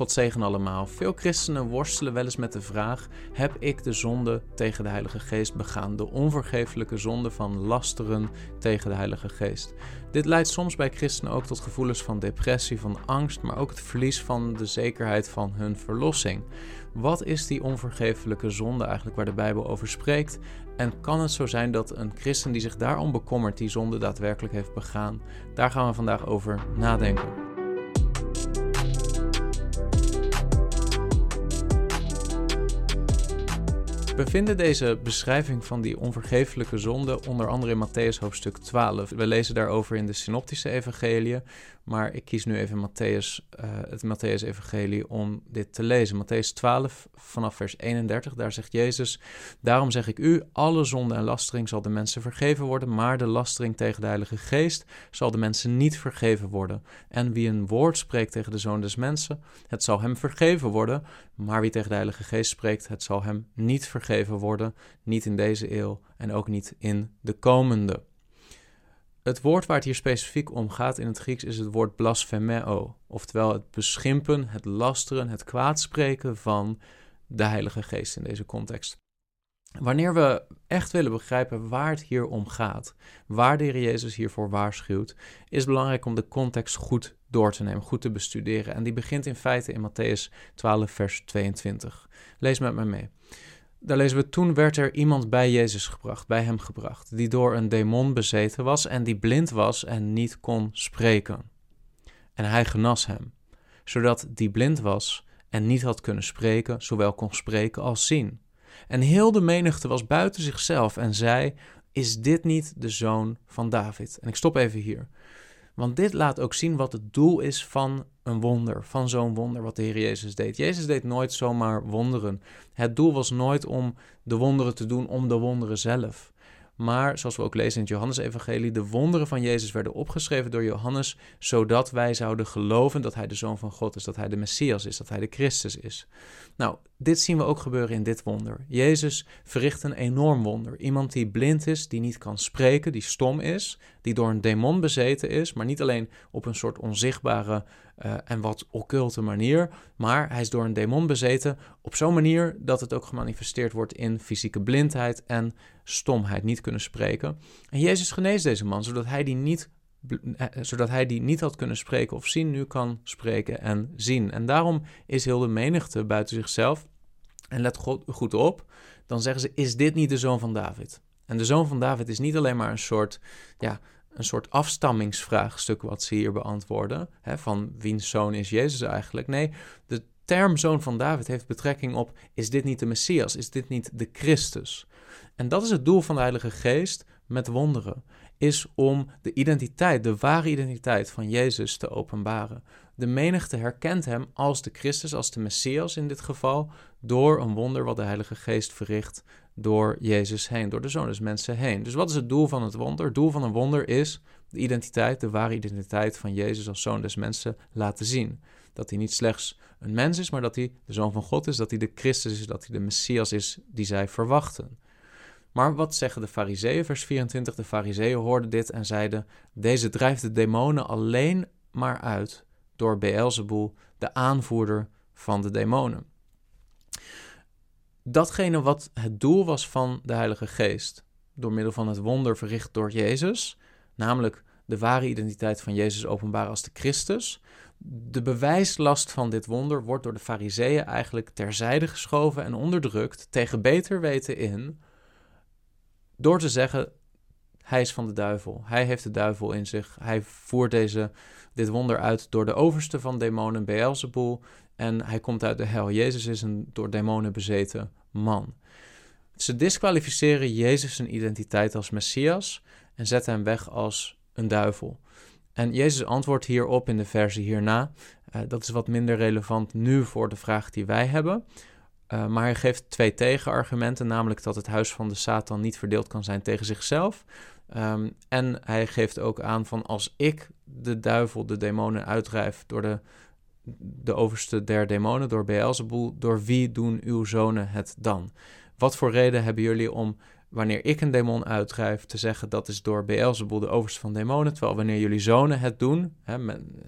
God zegen allemaal. Veel christenen worstelen wel eens met de vraag: heb ik de zonde tegen de Heilige Geest begaan? De onvergeeflijke zonde van lasteren tegen de Heilige Geest. Dit leidt soms bij christenen ook tot gevoelens van depressie, van angst, maar ook het verlies van de zekerheid van hun verlossing. Wat is die onvergeeflijke zonde eigenlijk waar de Bijbel over spreekt? En kan het zo zijn dat een christen die zich daarom bekommert, die zonde daadwerkelijk heeft begaan? Daar gaan we vandaag over nadenken. We vinden deze beschrijving van die onvergeeflijke zonde onder andere in Matthäus hoofdstuk 12. We lezen daarover in de synoptische evangeliën, maar ik kies nu even Matthäus, uh, het Matthäus-evangelie om dit te lezen. Matthäus 12 vanaf vers 31, daar zegt Jezus, Daarom zeg ik u, alle zonde en lastering zal de mensen vergeven worden, maar de lastering tegen de Heilige Geest zal de mensen niet vergeven worden. En wie een woord spreekt tegen de Zoon des Mensen, het zal hem vergeven worden, maar wie tegen de Heilige Geest spreekt, het zal hem niet vergeven worden, niet in deze eeuw en ook niet in de komende. Het woord waar het hier specifiek om gaat in het Grieks is het woord blasphemeo, oftewel het beschimpen, het lasteren, het kwaadspreken van de Heilige Geest in deze context. Wanneer we echt willen begrijpen waar het hier om gaat, waar de Heer Jezus hiervoor waarschuwt, is het belangrijk om de context goed door te nemen, goed te bestuderen. En die begint in feite in Matthäus 12, vers 22. Lees met me mee. Daar lezen we, toen werd er iemand bij Jezus gebracht, bij hem gebracht, die door een demon bezeten was en die blind was en niet kon spreken. En hij genas hem, zodat die blind was en niet had kunnen spreken, zowel kon spreken als zien. En heel de menigte was buiten zichzelf en zei, is dit niet de zoon van David? En ik stop even hier. Want dit laat ook zien wat het doel is van een wonder, van zo'n wonder wat de Heer Jezus deed. Jezus deed nooit zomaar wonderen. Het doel was nooit om de wonderen te doen om de wonderen zelf. Maar zoals we ook lezen in het Johannes-evangelie, de wonderen van Jezus werden opgeschreven door Johannes, zodat wij zouden geloven dat hij de Zoon van God is, dat hij de Messias is, dat hij de Christus is. Nou, dit zien we ook gebeuren in dit wonder. Jezus verricht een enorm wonder. Iemand die blind is, die niet kan spreken, die stom is, die door een demon bezeten is, maar niet alleen op een soort onzichtbare uh, en wat occulte manier, maar hij is door een demon bezeten op zo'n manier dat het ook gemanifesteerd wordt in fysieke blindheid en stomheid, niet kunnen spreken. En Jezus geneest deze man, zodat hij die niet eh, zodat hij die niet had kunnen spreken of zien, nu kan spreken en zien. En daarom is heel de menigte buiten zichzelf. En let goed op, dan zeggen ze: Is dit niet de zoon van David? En de zoon van David is niet alleen maar een soort, ja, een soort afstammingsvraagstuk wat ze hier beantwoorden. Hè, van wiens zoon is Jezus eigenlijk? Nee, de term zoon van David heeft betrekking op: is dit niet de Messias? Is dit niet de Christus? En dat is het doel van de Heilige Geest met wonderen. Is om de identiteit, de ware identiteit van Jezus te openbaren. De menigte herkent hem als de Christus, als de Messias in dit geval, door een wonder wat de Heilige Geest verricht door Jezus heen, door de Zoon des Mensen heen. Dus wat is het doel van het wonder? Het doel van een wonder is de identiteit, de ware identiteit van Jezus als Zoon des Mensen laten zien. Dat hij niet slechts een mens is, maar dat hij de Zoon van God is, dat hij de Christus is, dat hij de Messias is die zij verwachten. Maar wat zeggen de Fariseeën? Vers 24. De Fariseeën hoorden dit en zeiden: Deze drijft de demonen alleen maar uit door Beelzebul, de aanvoerder van de demonen. Datgene wat het doel was van de Heilige Geest, door middel van het wonder verricht door Jezus, namelijk de ware identiteit van Jezus openbaren als de Christus. De bewijslast van dit wonder wordt door de Fariseeën eigenlijk terzijde geschoven en onderdrukt tegen beter weten in, door te zeggen: Hij is van de duivel. Hij heeft de duivel in zich. Hij voert deze, dit wonder uit door de overste van demonen, Beelzebul. En hij komt uit de hel. Jezus is een door demonen bezeten man. Ze disqualificeren Jezus zijn identiteit als Messias en zetten hem weg als een duivel. En Jezus antwoordt hierop in de versie hierna. Uh, dat is wat minder relevant nu voor de vraag die wij hebben. Uh, maar hij geeft twee tegenargumenten, namelijk dat het huis van de Satan niet verdeeld kan zijn tegen zichzelf. Um, en hij geeft ook aan van als ik de duivel, de demonen uitdrijf door de, de overste der demonen, door Beelzebul, door wie doen uw zonen het dan? Wat voor reden hebben jullie om wanneer ik een demon uitdrijf, te zeggen dat is door Beelzebul, de overste van demonen. Terwijl wanneer jullie zonen het doen, hè,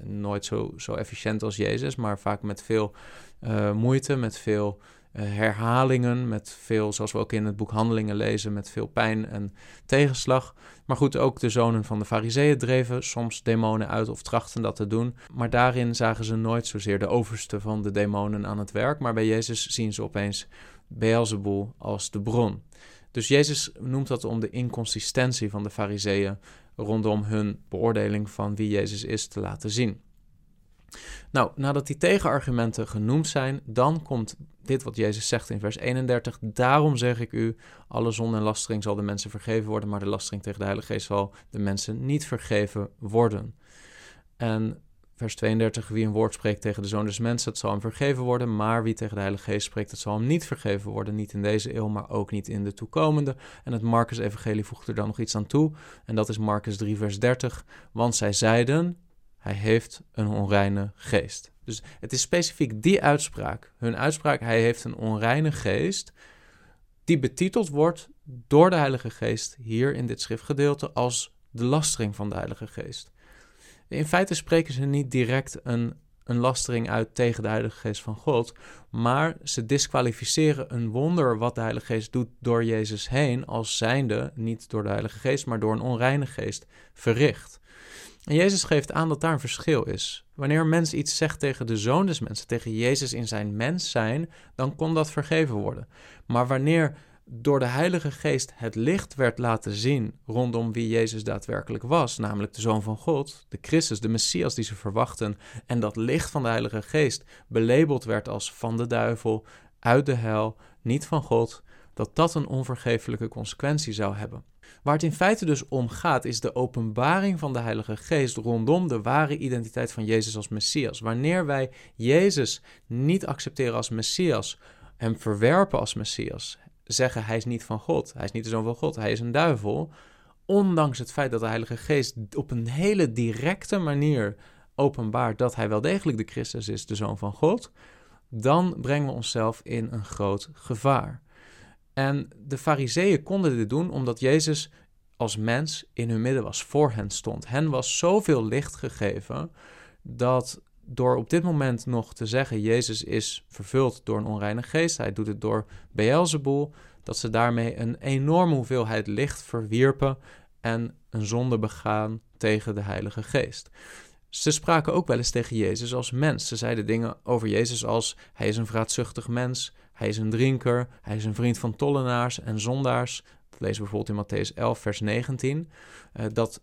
nooit zo, zo efficiënt als Jezus, maar vaak met veel uh, moeite, met veel herhalingen, met veel, zoals we ook in het boek Handelingen lezen, met veel pijn en tegenslag. Maar goed, ook de zonen van de Fariseeën dreven soms demonen uit of trachten dat te doen. Maar daarin zagen ze nooit zozeer de overste van de demonen aan het werk. Maar bij Jezus zien ze opeens Beelzebul als de bron. Dus Jezus noemt dat om de inconsistentie van de Fariseeën rondom hun beoordeling van wie Jezus is te laten zien. Nou, nadat die tegenargumenten genoemd zijn, dan komt dit wat Jezus zegt in vers 31. Daarom zeg ik u, alle zonde en lastering zal de mensen vergeven worden, maar de lastering tegen de Heilige Geest zal de mensen niet vergeven worden. En vers 32, wie een woord spreekt tegen de Zoon des Mensen, het zal hem vergeven worden, maar wie tegen de Heilige Geest spreekt, het zal hem niet vergeven worden, niet in deze eeuw, maar ook niet in de toekomende. En het Marcus-evangelie voegt er dan nog iets aan toe, en dat is Marcus 3, vers 30, want zij zeiden, hij heeft een onreine geest. Dus het is specifiek die uitspraak, hun uitspraak, hij heeft een onreine geest, die betiteld wordt door de Heilige Geest hier in dit schriftgedeelte als de lastering van de Heilige Geest. In feite spreken ze niet direct een, een lastering uit tegen de Heilige Geest van God, maar ze disqualificeren een wonder wat de Heilige Geest doet door Jezus heen, als zijnde niet door de Heilige Geest, maar door een onreine geest verricht. En Jezus geeft aan dat daar een verschil is. Wanneer mens iets zegt tegen de zoon des mensen, tegen Jezus in zijn mens zijn, dan kon dat vergeven worden. Maar wanneer door de Heilige Geest het licht werd laten zien rondom wie Jezus daadwerkelijk was, namelijk de Zoon van God, de Christus, de Messias die ze verwachten, en dat licht van de Heilige Geest belabeld werd als van de duivel, uit de hel, niet van God, dat dat een onvergeeflijke consequentie zou hebben. Waar het in feite dus om gaat, is de openbaring van de Heilige Geest rondom de ware identiteit van Jezus als Messias. Wanneer wij Jezus niet accepteren als Messias, hem verwerpen als Messias, zeggen hij is niet van God, hij is niet de zoon van God, hij is een duivel, ondanks het feit dat de Heilige Geest op een hele directe manier openbaart dat hij wel degelijk de Christus is, de zoon van God, dan brengen we onszelf in een groot gevaar. En de Fariseeën konden dit doen omdat Jezus als mens in hun midden was, voor hen stond. Hen was zoveel licht gegeven dat door op dit moment nog te zeggen: Jezus is vervuld door een onreine geest, hij doet het door Beelzebul, dat ze daarmee een enorme hoeveelheid licht verwierpen en een zonde begaan tegen de Heilige Geest. Ze spraken ook wel eens tegen Jezus als mens. Ze zeiden dingen over Jezus als: Hij is een vraatzuchtig mens, hij is een drinker, hij is een vriend van tollenaars en zondaars. Dat lezen we bijvoorbeeld in Matthäus 11, vers 19. Uh, eh, dat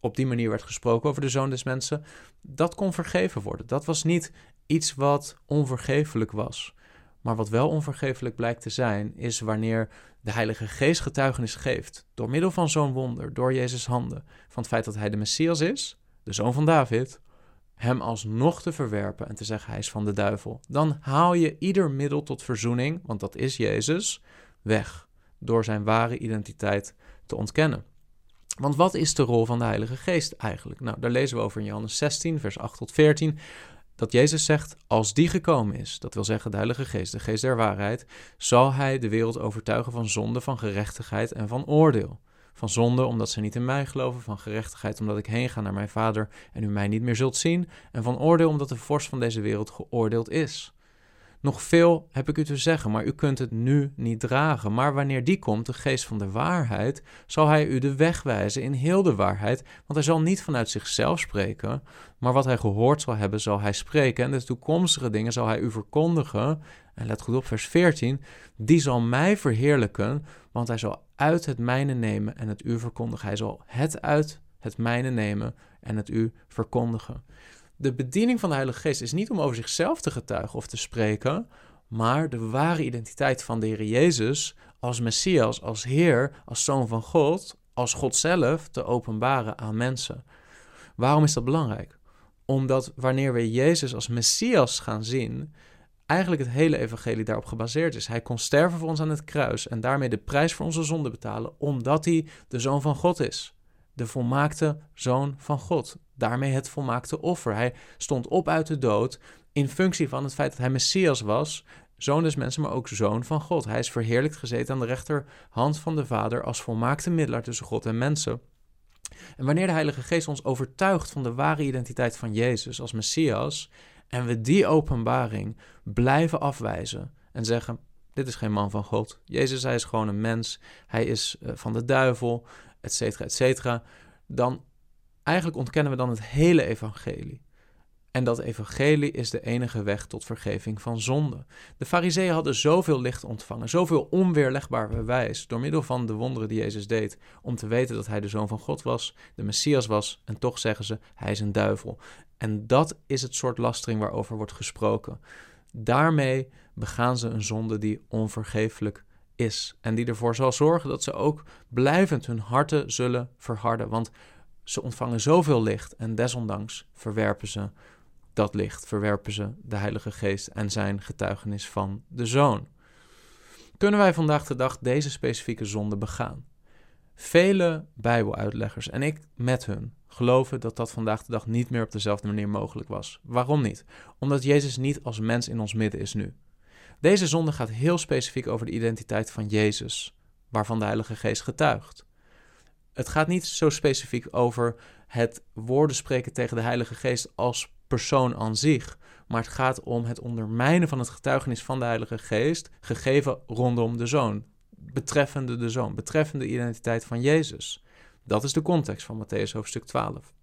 op die manier werd gesproken over de zoon des mensen, dat kon vergeven worden. Dat was niet iets wat onvergeeflijk was. Maar wat wel onvergeeflijk blijkt te zijn, is wanneer de Heilige Geest getuigenis geeft, door middel van zo'n wonder, door Jezus' handen, van het feit dat hij de Messias is, de zoon van David, hem alsnog te verwerpen en te zeggen hij is van de duivel. Dan haal je ieder middel tot verzoening, want dat is Jezus, weg door zijn ware identiteit te ontkennen. Want wat is de rol van de Heilige Geest eigenlijk? Nou, daar lezen we over in Johannes 16, vers 8 tot 14. Dat Jezus zegt: Als die gekomen is, dat wil zeggen de Heilige Geest, de Geest der waarheid, zal hij de wereld overtuigen van zonde, van gerechtigheid en van oordeel. Van zonde omdat ze niet in mij geloven, van gerechtigheid omdat ik heen ga naar mijn Vader en u mij niet meer zult zien, en van oordeel omdat de vorst van deze wereld geoordeeld is. Nog veel heb ik u te zeggen, maar u kunt het nu niet dragen. Maar wanneer die komt, de geest van de waarheid, zal hij u de weg wijzen in heel de waarheid. Want hij zal niet vanuit zichzelf spreken, maar wat hij gehoord zal hebben, zal hij spreken. En de toekomstige dingen zal hij u verkondigen. En let goed op, vers 14. Die zal mij verheerlijken, want hij zal uit het mijne nemen en het u verkondigen. Hij zal het uit het mijne nemen en het u verkondigen de bediening van de Heilige Geest is niet om over zichzelf te getuigen of te spreken, maar de ware identiteit van de Heer Jezus als Messias, als Heer, als Zoon van God, als God zelf te openbaren aan mensen. Waarom is dat belangrijk? Omdat wanneer we Jezus als Messias gaan zien, eigenlijk het hele evangelie daarop gebaseerd is. Hij kon sterven voor ons aan het kruis en daarmee de prijs voor onze zonde betalen, omdat hij de Zoon van God is. De volmaakte Zoon van God daarmee het volmaakte offer. Hij stond op uit de dood in functie van het feit dat hij Messias was, zoon des mensen, maar ook zoon van God. Hij is verheerlijkt gezeten aan de rechterhand van de Vader als volmaakte middelaar tussen God en mensen. En wanneer de Heilige Geest ons overtuigt van de ware identiteit van Jezus als Messias, en we die openbaring blijven afwijzen en zeggen: Dit is geen man van God. Jezus, hij is gewoon een mens. Hij is uh, van de duivel, et cetera, et cetera. Dan eigenlijk ontkennen we dan het hele evangelie. En dat evangelie is de enige weg tot vergeving van zonde. De fariseeën hadden zoveel licht ontvangen, zoveel onweerlegbaar bewijs door middel van de wonderen die Jezus deed, om te weten dat hij de zoon van God was, de Messias was, en toch zeggen ze, hij is een duivel. En dat is het soort lastering waarover wordt gesproken. Daarmee begaan ze een zonde die onvergeeflijk is en die ervoor zal zorgen dat ze ook blijvend hun harten zullen verharden, want ze ontvangen zoveel licht en desondanks verwerpen ze dat licht, verwerpen ze de Heilige Geest en zijn getuigenis van de Zoon. Kunnen wij vandaag de dag deze specifieke zonde begaan? Vele Bijbeluitleggers en ik met hun geloven dat dat vandaag de dag niet meer op dezelfde manier mogelijk was. Waarom niet? Omdat Jezus niet als mens in ons midden is nu. Deze zonde gaat heel specifiek over de identiteit van Jezus, waarvan de Heilige Geest getuigt. Het gaat niet zo specifiek over het woorden spreken tegen de Heilige Geest als persoon aan zich, maar het gaat om het ondermijnen van het getuigenis van de Heilige Geest, gegeven rondom de Zoon, betreffende de Zoon, betreffende de identiteit van Jezus. Dat is de context van Matthäus hoofdstuk 12.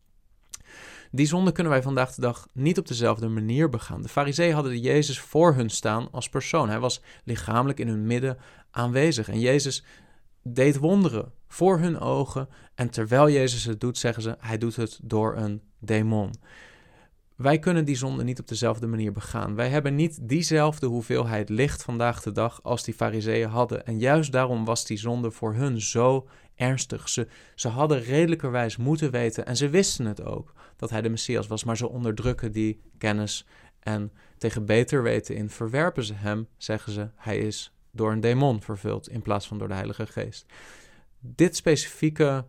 Die zonde kunnen wij vandaag de dag niet op dezelfde manier begaan. De fariseeën hadden de Jezus voor hun staan als persoon. Hij was lichamelijk in hun midden aanwezig. En Jezus deed wonderen voor hun ogen. En terwijl Jezus het doet, zeggen ze, hij doet het door een demon. Wij kunnen die zonde niet op dezelfde manier begaan. Wij hebben niet diezelfde hoeveelheid licht vandaag de dag als die fariseeën hadden. En juist daarom was die zonde voor hun zo ernstig. Ze, ze hadden redelijkerwijs moeten weten, en ze wisten het ook, dat hij de Messias was. Maar ze onderdrukken die kennis en tegen beter weten in verwerpen ze hem, zeggen ze, hij is door een demon vervuld in plaats van door de Heilige Geest. Dit specifieke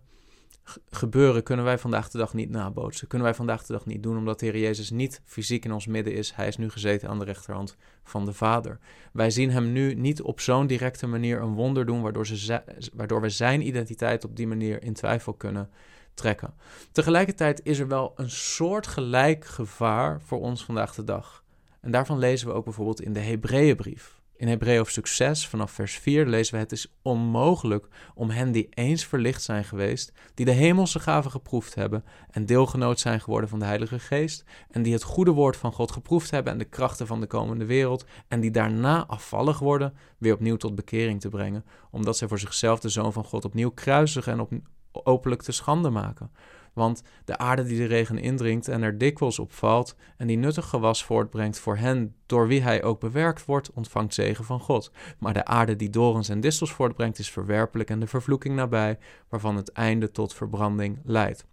gebeuren kunnen wij vandaag de dag niet nabootsen. Kunnen wij vandaag de dag niet doen, omdat de Heer Jezus niet fysiek in ons midden is. Hij is nu gezeten aan de rechterhand van de Vader. Wij zien hem nu niet op zo'n directe manier een wonder doen, waardoor, ze, waardoor we zijn identiteit op die manier in twijfel kunnen trekken. Tegelijkertijd is er wel een soort gelijk gevaar voor ons vandaag de dag. En daarvan lezen we ook bijvoorbeeld in de Hebreeënbrief. In Hebreeën hoofdstuk 6 vanaf vers 4 lezen we het is onmogelijk om hen die eens verlicht zijn geweest, die de hemelse gaven geproefd hebben en deelgenoot zijn geworden van de Heilige Geest en die het goede woord van God geproefd hebben en de krachten van de komende wereld en die daarna afvallig worden, weer opnieuw tot bekering te brengen, omdat zij voor zichzelf de Zoon van God opnieuw kruisigen en op, openlijk te schande maken. Want de aarde die de regen indringt en er dikwijls op valt en die nuttig gewas voortbrengt voor hen door wie hij ook bewerkt wordt, ontvangt zegen van God. Maar de aarde die dorens en distels voortbrengt is verwerpelijk en de vervloeking nabij, waarvan het einde tot verbranding leidt.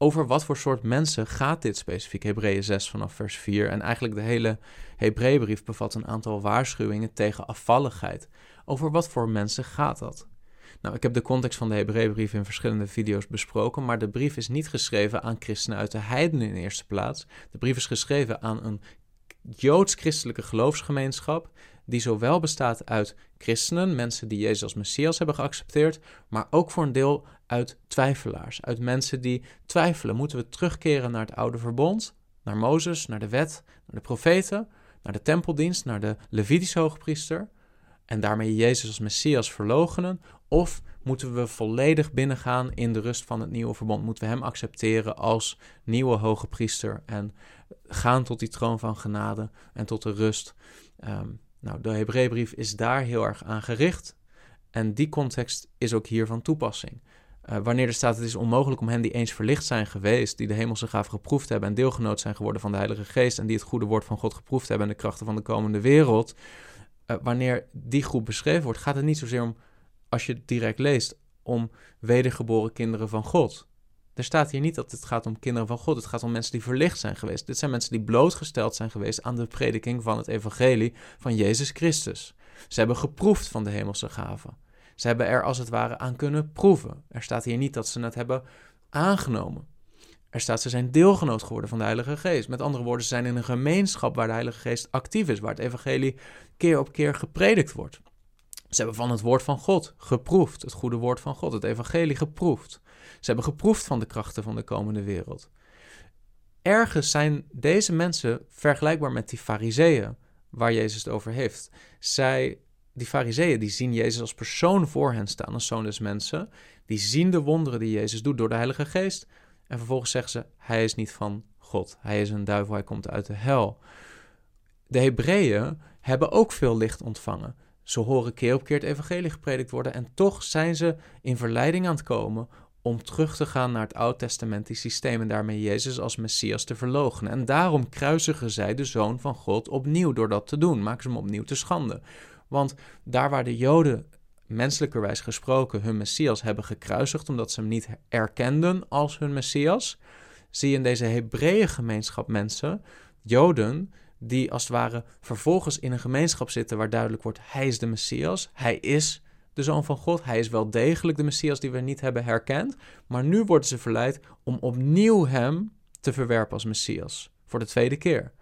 Over wat voor soort mensen gaat dit specifiek? Hebreeën 6 vanaf vers 4. En eigenlijk de hele Hebreeënbrief bevat een aantal waarschuwingen tegen afvalligheid. Over wat voor mensen gaat dat? Nou, ik heb de context van de Hebreeënbrief in verschillende video's besproken, maar de brief is niet geschreven aan christenen uit de heidenen in eerste plaats. De brief is geschreven aan een joods-christelijke geloofsgemeenschap, die zowel bestaat uit christenen, mensen die Jezus als Messias hebben geaccepteerd, maar ook voor een deel uit twijfelaars, uit mensen die twijfelen. Moeten we terugkeren naar het oude verbond, naar Mozes, naar de wet, naar de profeten, naar de tempeldienst, naar de Levitische hoogpriester? En daarmee Jezus als Messias verlogenen? Of moeten we volledig binnengaan in de rust van het nieuwe verbond? Moeten we Hem accepteren als nieuwe hoge priester en gaan tot die troon van genade en tot de rust? Um, nou, de Hebreeënbrief is daar heel erg aan gericht en die context is ook hier van toepassing. Uh, wanneer er staat, het is onmogelijk om hen die eens verlicht zijn geweest, die de hemelse gaven geproefd hebben en deelgenoot zijn geworden van de Heilige Geest en die het goede woord van God geproefd hebben en de krachten van de komende wereld, uh, wanneer die groep beschreven wordt, gaat het niet zozeer om, als je het direct leest, om wedergeboren kinderen van God. Er staat hier niet dat het gaat om kinderen van God. Het gaat om mensen die verlicht zijn geweest. Dit zijn mensen die blootgesteld zijn geweest aan de prediking van het evangelie van Jezus Christus. Ze hebben geproefd van de hemelse gaven. Ze hebben er als het ware aan kunnen proeven. Er staat hier niet dat ze het hebben aangenomen. Er staat ze zijn deelgenoot geworden van de Heilige Geest. Met andere woorden, ze zijn in een gemeenschap waar de Heilige Geest actief is, waar het evangelie keer op keer gepredikt wordt. Ze hebben van het woord van God geproefd, het goede woord van God, het evangelie geproefd. Ze hebben geproefd van de krachten van de komende wereld. Ergens zijn deze mensen vergelijkbaar met die fariseeën waar Jezus het over heeft. Zij, die fariseeën, die zien Jezus als persoon voor hen staan, als zoon des mensen. Die zien de wonderen die Jezus doet door de Heilige Geest. En vervolgens zeggen ze, hij is niet van God. Hij is een duivel, hij komt uit de hel. De Hebreeën hebben ook veel licht ontvangen. Ze horen keer op keer het evangelie gepredikt worden en toch zijn ze in verleiding aan het komen om terug te gaan naar het oud-testamentisch systeem en daarmee Jezus als Messias te verloochenen. En daarom kruisigen zij de Zoon van God opnieuw door dat te doen, maken ze hem opnieuw te schande. Want daar waar de Joden menselijkerwijs gesproken hun Messias hebben gekruisigd omdat ze hem niet erkenden als hun Messias, zie je in deze Hebreeën gemeenschap mensen, Joden, die als het ware vervolgens in een gemeenschap zitten waar duidelijk wordt, hij is de Messias, hij is de Zoon van God, hij is wel degelijk de Messias die we niet hebben herkend, maar nu worden ze verleid om opnieuw hem te verwerpen als Messias, voor de tweede keer.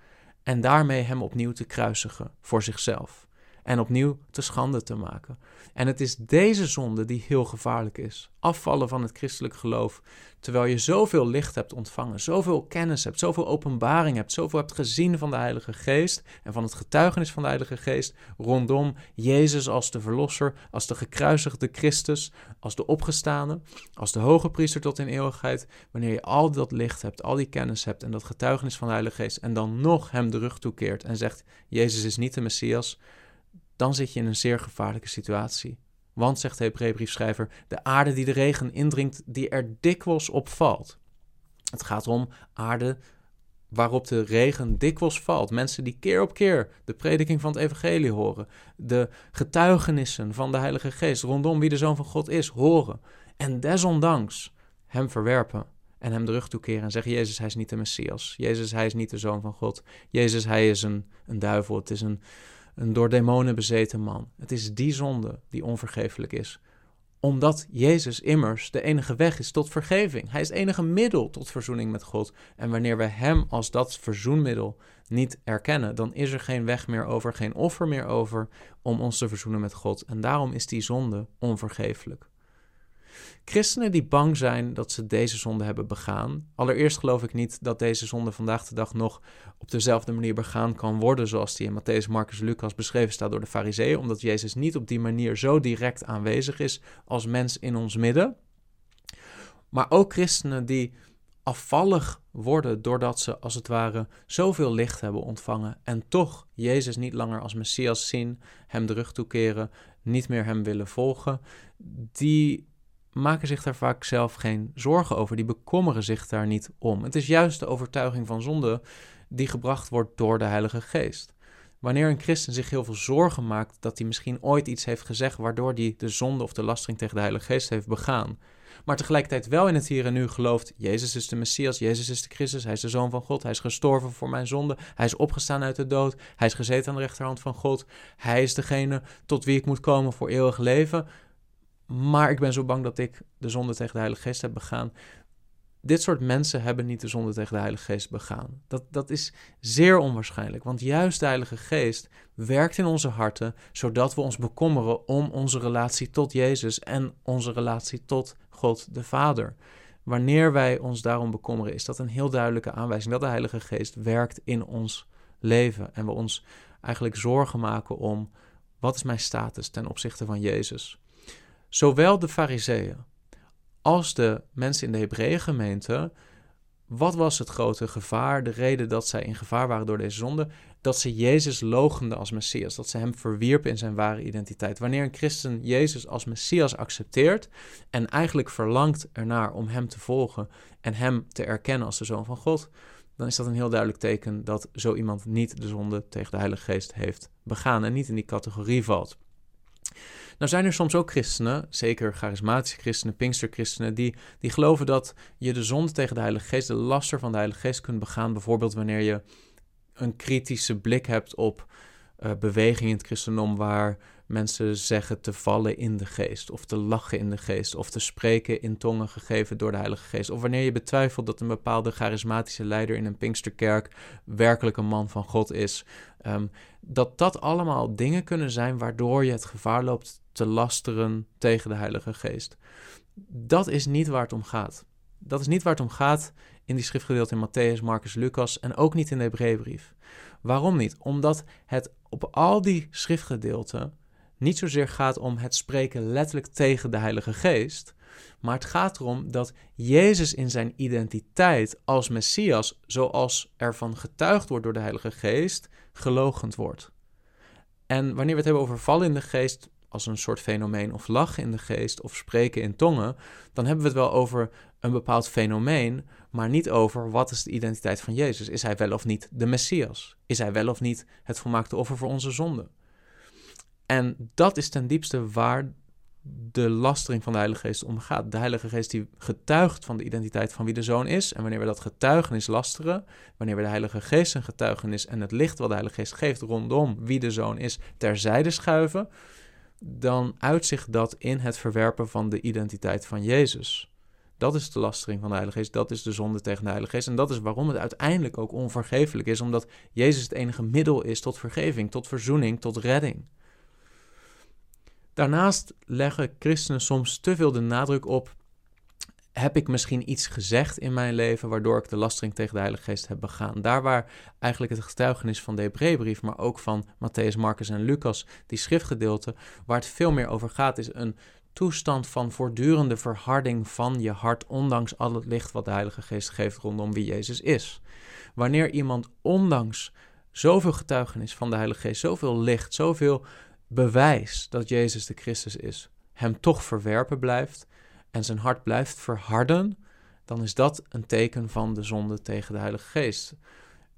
En daarmee hem opnieuw te kruisigen voor zichzelf en opnieuw te schande te maken. En het is deze zonde die heel gevaarlijk is. Afvallen van het christelijk geloof, terwijl je zoveel licht hebt ontvangen, zoveel kennis hebt, zoveel openbaring hebt, zoveel hebt gezien van de Heilige Geest en van het getuigenis van de Heilige Geest rondom Jezus als de Verlosser, als de gekruisigde Christus, als de opgestane, als de hoge priester tot in eeuwigheid. Wanneer je al dat licht hebt, al die kennis hebt en dat getuigenis van de Heilige Geest en dan nog Hem de rug toekeert en zegt, Jezus is niet de Messias, dan zit je in een zeer gevaarlijke situatie. Want, zegt de Hebreeënbriefschrijver, de aarde die de regen indringt, die er dikwijls op valt. Het gaat om aarde waarop de regen dikwijls valt. Mensen die keer op keer de prediking van het evangelie horen. De getuigenissen van de Heilige Geest rondom wie de Zoon van God is, horen. En desondanks hem verwerpen en hem de rug toekeren en zeggen: Jezus, hij is niet de Messias. Jezus, hij is niet de Zoon van God. Jezus, hij is een, een duivel. Het is een, een door demonen bezeten man. Het is die zonde die onvergeeflijk is. Omdat Jezus immers de enige weg is tot vergeving. Hij is het enige middel tot verzoening met God. En wanneer we Hem als dat verzoenmiddel niet erkennen, dan is er geen weg meer over, geen offer meer over om ons te verzoenen met God. En daarom is die zonde onvergeeflijk. Christenen die bang zijn dat ze deze zonde hebben begaan. Allereerst geloof ik niet dat deze zonde vandaag de dag nog op dezelfde manier begaan kan worden zoals die in Matthäus, Marcus, Lucas beschreven staat door de Fariseeën, omdat Jezus niet op die manier zo direct aanwezig is als mens in ons midden. Maar ook christenen die afvallig worden doordat ze als het ware zoveel licht hebben ontvangen en toch Jezus niet langer als Messias zien, hem de rug toekeren, niet meer hem willen volgen, die maken zich daar vaak zelf geen zorgen over. Die bekommeren zich daar niet om. Het is juist de overtuiging van zonde die gebracht wordt door de Heilige Geest. Wanneer een christen zich heel veel zorgen maakt dat hij misschien ooit iets heeft gezegd waardoor hij de zonde of de lastering tegen de Heilige Geest heeft begaan, maar tegelijkertijd wel in het hier en nu gelooft: Jezus is de Messias, Jezus is de Christus, Hij is de Zoon van God, Hij is gestorven voor mijn zonde, Hij is opgestaan uit de dood, Hij is gezeten aan de rechterhand van God, Hij is degene tot wie ik moet komen voor eeuwig leven. Maar ik ben zo bang dat ik de zonde tegen de Heilige Geest heb begaan. Dit soort mensen hebben niet de zonde tegen de Heilige Geest begaan. Dat, dat is zeer onwaarschijnlijk, want juist de Heilige Geest werkt in onze harten, zodat we ons bekommeren om onze relatie tot Jezus en onze relatie tot God de Vader. Wanneer wij ons daarom bekommeren, is dat een heel duidelijke aanwijzing dat de Heilige Geest werkt in ons leven en we ons eigenlijk zorgen maken om wat is mijn status ten opzichte van Jezus. Zowel de Fariseeën als de mensen in de Hebreeën gemeente. Wat was het grote gevaar, de reden dat zij in gevaar waren door deze zonde? Dat ze Jezus logenden als Messias, dat ze hem verwierpen in zijn ware identiteit. Wanneer een christen Jezus als Messias accepteert en eigenlijk verlangt ernaar om hem te volgen en hem te erkennen als de Zoon van God, dan is dat een heel duidelijk teken dat zo iemand niet de zonde tegen de Heilige Geest heeft begaan en niet in die categorie valt. Nou zijn er soms ook christenen, zeker charismatische christenen, pinksterchristenen, die, die geloven dat je de zonde tegen de Heilige Geest, de laster van de Heilige Geest kunt begaan. Bijvoorbeeld wanneer je een kritische blik hebt op uh, beweging in het christendom waar mensen zeggen te vallen in de geest, of te lachen in de geest, of te spreken in tongen gegeven door de Heilige Geest. Of wanneer je betwijfelt dat een bepaalde charismatische leider in een Pinksterkerk werkelijk een man van God is. Um, dat dat allemaal dingen kunnen zijn waardoor je het gevaar loopt te lasteren tegen de Heilige Geest. Dat is niet waar het om gaat. Dat is niet waar het om gaat in die schriftgedeelte in Matthäus, Marcus, Lucas en ook niet in de Hebreeënbrief. Waarom niet? Omdat het op al die schriftgedeelten niet zozeer gaat om het spreken letterlijk tegen de Heilige Geest, maar het gaat erom dat Jezus in zijn identiteit als Messias, zoals ervan getuigd wordt door de Heilige Geest, gelogend wordt. En wanneer we het hebben over vallen in de geest als een soort fenomeen, of lachen in de geest, of spreken in tongen, dan hebben we het wel over een bepaald fenomeen, maar niet over wat is de identiteit van Jezus. Is hij wel of niet de Messias? Is hij wel of niet het volmaakte offer voor onze zonde? En dat is ten diepste waar de lastering van de Heilige Geest om gaat. De Heilige Geest die getuigt van de identiteit van wie de Zoon is. En wanneer we dat getuigenis lasteren, wanneer we de Heilige Geest een getuigenis en het licht wat de Heilige Geest geeft rondom wie de Zoon is terzijde schuiven, dan uitzicht dat in het verwerpen van de identiteit van Jezus. Dat is de lastering van de Heilige Geest, dat is de zonde tegen de Heilige Geest. En dat is waarom het uiteindelijk ook onvergeeflijk is, omdat Jezus het enige middel is tot vergeving, tot verzoening, tot redding. Daarnaast leggen christenen soms te veel de nadruk op: heb ik misschien iets gezegd in mijn leven waardoor ik de lastering tegen de Heilige Geest heb begaan? Daar waar eigenlijk het getuigenis van de Hebreeënbrief, maar ook van Matthäus, Marcus en Lucas, die schriftgedeelte, waar het veel meer over gaat, is een toestand van voortdurende verharding van je hart, ondanks al het licht wat de Heilige Geest geeft rondom wie Jezus is. Wanneer iemand ondanks zoveel getuigenis van de Heilige Geest, zoveel licht, zoveel bewijs dat Jezus de Christus is, hem toch verwerpen blijft en zijn hart blijft verharden, dan is dat een teken van de zonde tegen de Heilige Geest.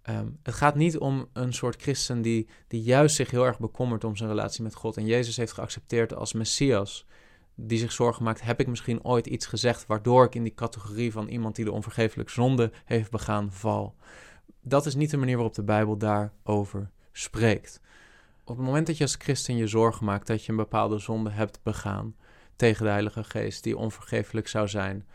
Ehm, het gaat niet om een soort christen die, die juist zich heel erg bekommert om zijn relatie met God en Jezus heeft geaccepteerd als Messias. Die zich zorgen maakt, heb ik misschien ooit iets gezegd waardoor ik in die categorie van iemand die de onvergeeflijke zonde heeft begaan val. Dat is niet de manier waarop de Bijbel daarover spreekt op het moment dat je als christen je zorgen maakt dat je een bepaalde zonde hebt begaan tegen de Heilige Geest, die onvergeeflijk zou zijn,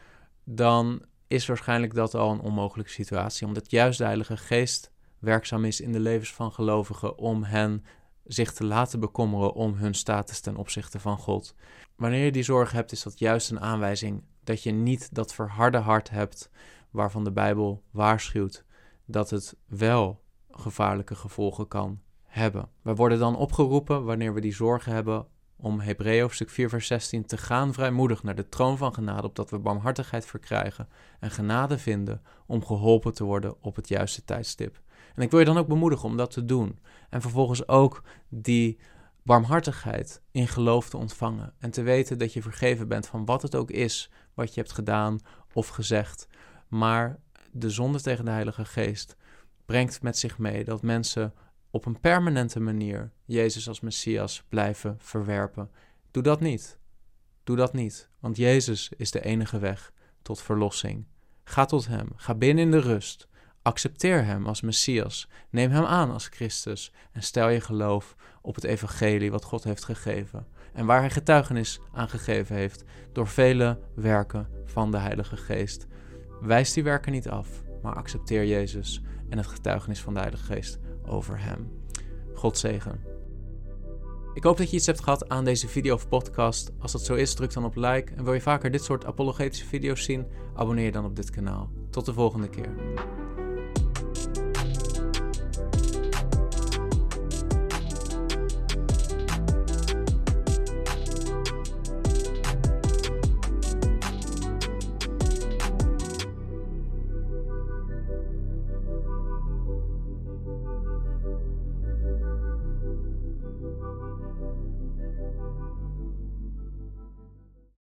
dan is waarschijnlijk dat al een onmogelijke situatie, omdat juist de Heilige Geest werkzaam is in de levens van gelovigen om hen zich te laten bekommeren om hun status ten opzichte van God. Wanneer je die zorg hebt, is dat juist een aanwijzing dat je niet dat verharde hart hebt waarvan de Bijbel waarschuwt dat het wel gevaarlijke gevolgen kan hebben. We worden dan opgeroepen, wanneer we die zorgen hebben, om Hebreeën hoofdstuk 4 vers 16 te gaan vrijmoedig naar de troon van genade, opdat we barmhartigheid verkrijgen en genade vinden om geholpen te worden op het juiste tijdstip. En ik wil je dan ook bemoedigen om dat te doen. En vervolgens ook die barmhartigheid in geloof te ontvangen. En te weten dat je vergeven bent van wat het ook is wat je hebt gedaan of gezegd. Maar de zonde tegen de Heilige Geest brengt met zich mee dat mensen op een permanente manier Jezus als Messias blijven verwerpen. Doe dat niet. Doe dat niet, want Jezus is de enige weg tot verlossing. Ga tot Hem, ga binnen in de rust. Accepteer Hem als Messias, neem Hem aan als Christus en stel je geloof op het Evangelie wat God heeft gegeven en waar Hij getuigenis aan gegeven heeft door vele werken van de Heilige Geest. Wijs die werken niet af, maar accepteer Jezus en het getuigenis van de Heilige Geest over hem. God zegen. Ik hoop dat je iets hebt gehad aan deze video of podcast. Als dat zo is, druk dan op like. En wil je vaker dit soort apologetische video's zien, abonneer je dan op dit kanaal. Tot de volgende keer.